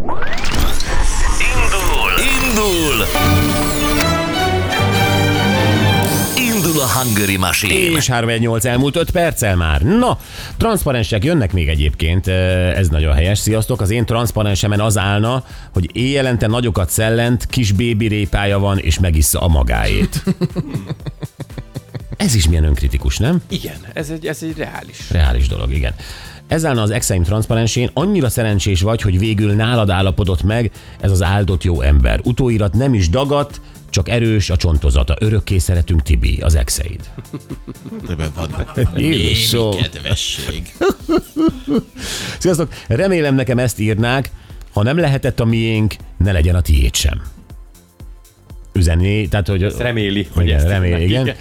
Indul! Indul! Indul a Hungary Machine! És 318 elmúlt 5 perccel már. Na, transzparensek jönnek még egyébként, ez nagyon helyes. Sziasztok, az én transzparensemen az állna, hogy éjjelente nagyokat szellent, kis bébi répája van, és megissza a magáét. Ez is milyen önkritikus, nem? Igen, ez egy, ez egy reális. Reális dolog, igen. Ez állna az Exeim transzparensén, annyira szerencsés vagy, hogy végül nálad állapodott meg ez az áldott jó ember. Utóirat nem is dagat, csak erős a csontozata. Örökké szeretünk Tibi, az exeid. Ebben van Jézusom. kedvesség. Sziasztok! Remélem nekem ezt írnák, ha nem lehetett a miénk, ne legyen a tiéd sem. Üzenni, tehát hogy... Ezt reméli, hogy igen, ezt reméli, igen. igen.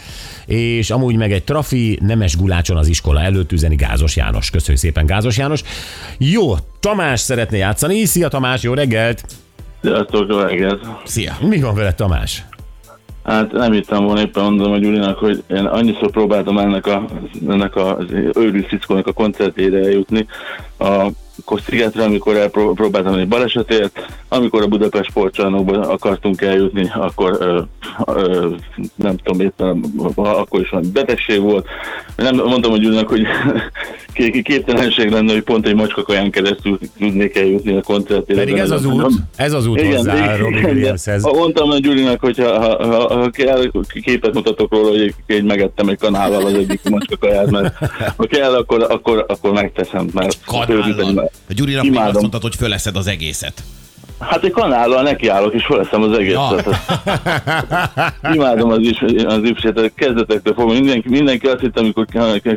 És amúgy meg egy trafi nemes gulácson az iskola előtt üzeni Gázos János. Köszönjük szépen, Gázos János. Jó, Tamás szeretné játszani. Szia Tamás, jó reggelt! Sziasztok, jó reggelt! Szia. Mi van veled Tamás? Hát nem hittem volna éppen mondom a Gyurinak, hogy én annyiszor próbáltam ennek, a, ennek az őrült fickónak a koncertére eljutni, a akkor Szigetre, amikor elpróbáltam egy balesetért, amikor a Budapest sportcsarnokba akartunk eljutni, akkor ö, ö, nem tudom éppen, akkor is van betegség volt. Nem mondtam a Gyurinak, hogy képtelenség lenne, hogy pont egy macskakaján keresztül tudnék eljutni a koncertére. Pedig ez az út, ez az út hozzá Robbie Williamshez. mondtam a Gyurinak, hogy ha, ha, ha, ha kell, képet mutatok róla, hogy egy megettem egy kanállal az egyik macskakaját, mert ha kell, akkor, akkor, akkor megteszem, mert Kanállal. A Gyurinak még azt mondtad, hogy föleszed az egészet. Hát egy kanállal nekiállok, és feleszem az egészet. Imádom az, is, az ipsét, kezdetektől fogom. Mindenki, mindenki azt hitte, amikor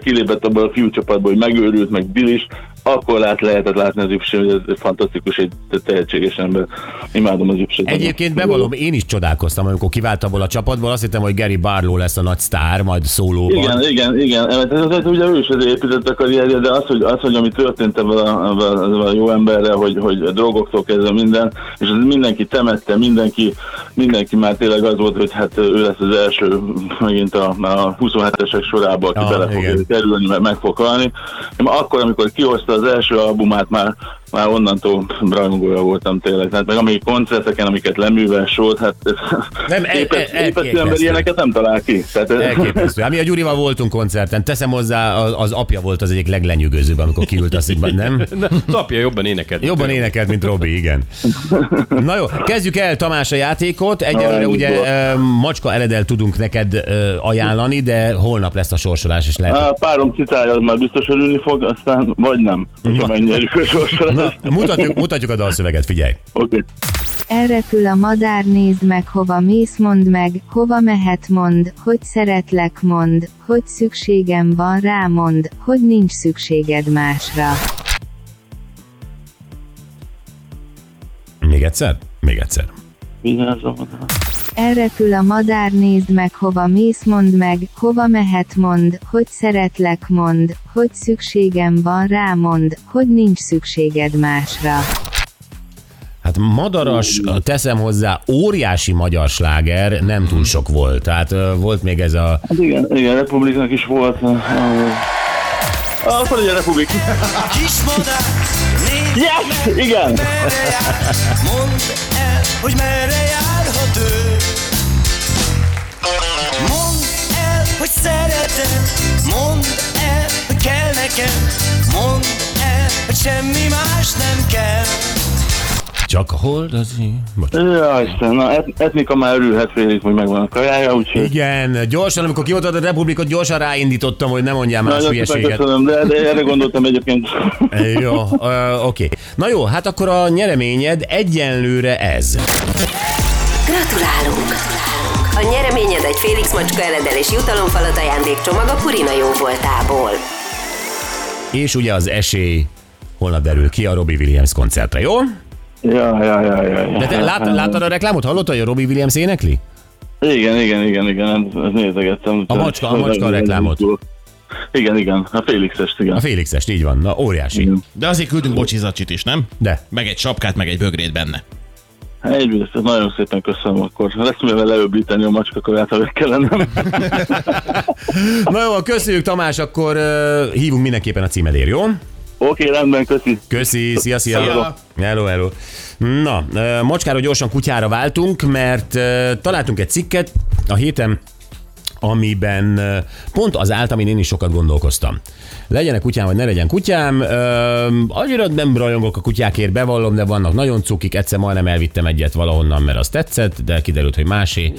kilépett abból a fiúcsapatból, hogy megőrült, meg bilis, akkor lát, lehetett látni az ipsét, hogy ez fantasztikus, egy tehetséges ember. Imádom az ipsét. Egyébként bevallom, én is csodálkoztam, amikor kivált abból a csapatból, azt hittem, hogy Gary Barlow lesz a nagy sztár, majd szólóban. Igen, igen, igen. Ez, ez, ez ugye ő is azért épített a karrierje, de az, hogy, az, hogy ami történt ebben a, ebben a, a jó emberrel, hogy, hogy drogoktól kezdve minden, és ez mindenki temette, mindenki, mindenki már tényleg az volt, hogy hát ő lesz az első megint a, a 27-esek sorába, aki Ah, bele fog kerülni, meg meg fog halni. Én akkor, amikor kihozta az első albumát, már már onnantól rajongója voltam tényleg. Tehát meg amelyik koncerteken, amiket leművelsolt, hát Nem, el- épes, el- épes elképesztő. ember ilyeneket nem talál ki. Tehát, Elképesztő. Hát mi a Gyurival voltunk koncerten, teszem hozzá, az, az apja volt az egyik leglenyűgözőbb, amikor kiült a színpad, nem? Az apja jobban énekelt. Jobban énekelt, mint Robi, igen. Na jó, kezdjük el Tamás a játékot. Egyelőre ugye ö, macska eledel tudunk neked ajánlani, de holnap lesz a sorsolás, és lehet, párom citája az már biztos örülni fog, aztán vagy nem, megnyerjük a sorsolást. Na, mutatjuk, mutatjuk a dalszöveget, figyelj. Oké. Elrepül a madár, nézd meg, hova mész, mondd meg, hova mehet, mond, hogy szeretlek, mond, hogy szükségem van rá, mond, hogy nincs szükséged másra. Még egyszer? Még egyszer. Vigyázzam. Elrepül a madár, nézd meg, hova mész, mondd meg, hova mehet, mond, hogy szeretlek, mond, hogy szükségem van rá, mond, hogy nincs szükséged másra. Hát madaras, teszem hozzá, óriási magyar sláger, nem túl sok volt. Tehát volt még ez a... Hát igen, igen, Republiknak is volt. akkor ugye Republik. Kismadár, Yes! Igen! mondd hogy merre járhat ő. Mondd el, hogy szeretem, mondd el, hogy kell nekem, mondd el, hogy semmi más nem kell. Csak a hold az... Bocs. Ja, Isten, na, et, etnika már örülhet félig, hogy megvan a kajája, úgyhogy... Igen, gyorsan, amikor kivoltad a Republikot, gyorsan ráindítottam, hogy nem mondjál más hülyeséget. köszönöm, de, de erre gondoltam egyébként. Jó, ö, oké. Na jó, hát akkor a nyereményed egyenlőre ez. Gratulálunk! A nyereményed egy Félix Macska eledel és jutalomfalat ajándékcsomag a Purina jó voltából. És ugye az esély holnap derül ki a Robbie Williams koncertre, jó? Ja, ja, ja, ja. ja. De te lát, láttad a reklámot? Hallottad, hogy a Robbie Williams énekli? Igen, igen, igen, igen, ezt nézegettem. A macska- a macska reklámot. Igen, igen, a Félixest, igen. A Félixest, így van. Na, óriási. Igen. De azért küldünk bocsizacsit is, nem? De. Meg egy sapkát, meg egy bögrét benne. Egyrészt, nagyon szépen köszönöm, akkor lesz mivel leöblíteni a macskakaját, ha meg kellene. Na jó, köszönjük Tamás, akkor uh, hívunk mindenképpen a címedér, jó? Oké, rendben, köszi. Köszi, szia, szia. Szia. Hello, hello. Na, ö, macskáról gyorsan kutyára váltunk, mert találtunk egy cikket a héten, amiben pont az állt, amin én is sokat gondolkoztam. Legyen kutyám, vagy ne legyen kutyám, annyira nem rajongok a kutyákért, bevallom, de vannak nagyon cukik, egyszer majdnem elvittem egyet valahonnan, mert az tetszett, de kiderült, hogy másé.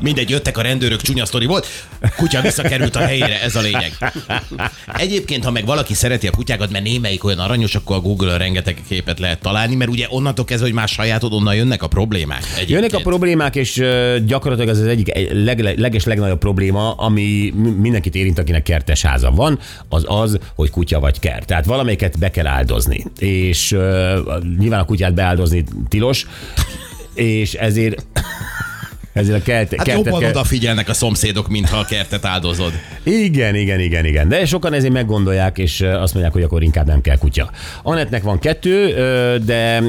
Mindegy, jöttek a rendőrök, csúnya sztori volt, kutya visszakerült a helyére, ez a lényeg. Egyébként, ha meg valaki szereti a kutyákat, mert némelyik olyan aranyos, akkor a Google-on rengeteg képet lehet találni, mert ugye onnantól kezdve, hogy más sajátod, onnan jönnek a problémák. Egyébként. Jönnek a problémák, és gyakorlatilag ez az egyik egy- leg, leges legnagyobb probléma, ami mindenkit érint, akinek kertes háza van, az az, hogy kutya vagy kert. Tehát valamelyiket be kell áldozni. És uh, nyilván a kutyát beáldozni tilos, és ezért ezért a kert, Hát kertet jobban kell... odafigyelnek a szomszédok, mintha a kertet áldozod. Igen, igen, igen, igen. De sokan ezért meggondolják, és azt mondják, hogy akkor inkább nem kell kutya. Anetnek van kettő, de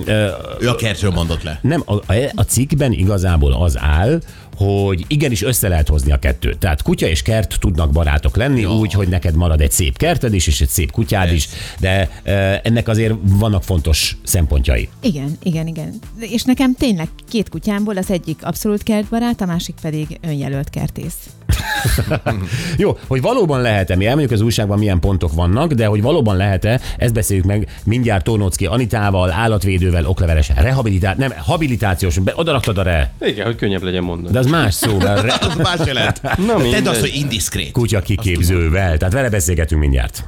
Ő a kertről mondott le. nem, a, a- a cikkben igazából az áll, hogy igenis össze lehet hozni a kettőt. Tehát kutya és kert tudnak barátok lenni, Ja. úgy, hogy neked marad egy szép kerted is, és egy szép kutyád is, de e, ennek azért vannak fontos szempontjai. Igen, igen, igen. És nekem tényleg két kutyámból az egyik abszolút kertbarát, a másik pedig önjelölt kertész. Jó, hogy valóban lehet-e, mi elmondjuk az újságban milyen pontok vannak, de hogy valóban lehet-e, ezt beszéljük meg mindjárt Tornocki Anitával, állatvédővel, okleveles rehabilitá... nem, habilitációs, be, oda raktad a re, Igen, hogy könnyebb legyen mondani. de az más szó, mert re, Az más jelent. Na Tedd azt, hogy indiszkrét. kutya kiképzővel, tehát vele beszélgetünk mindjárt.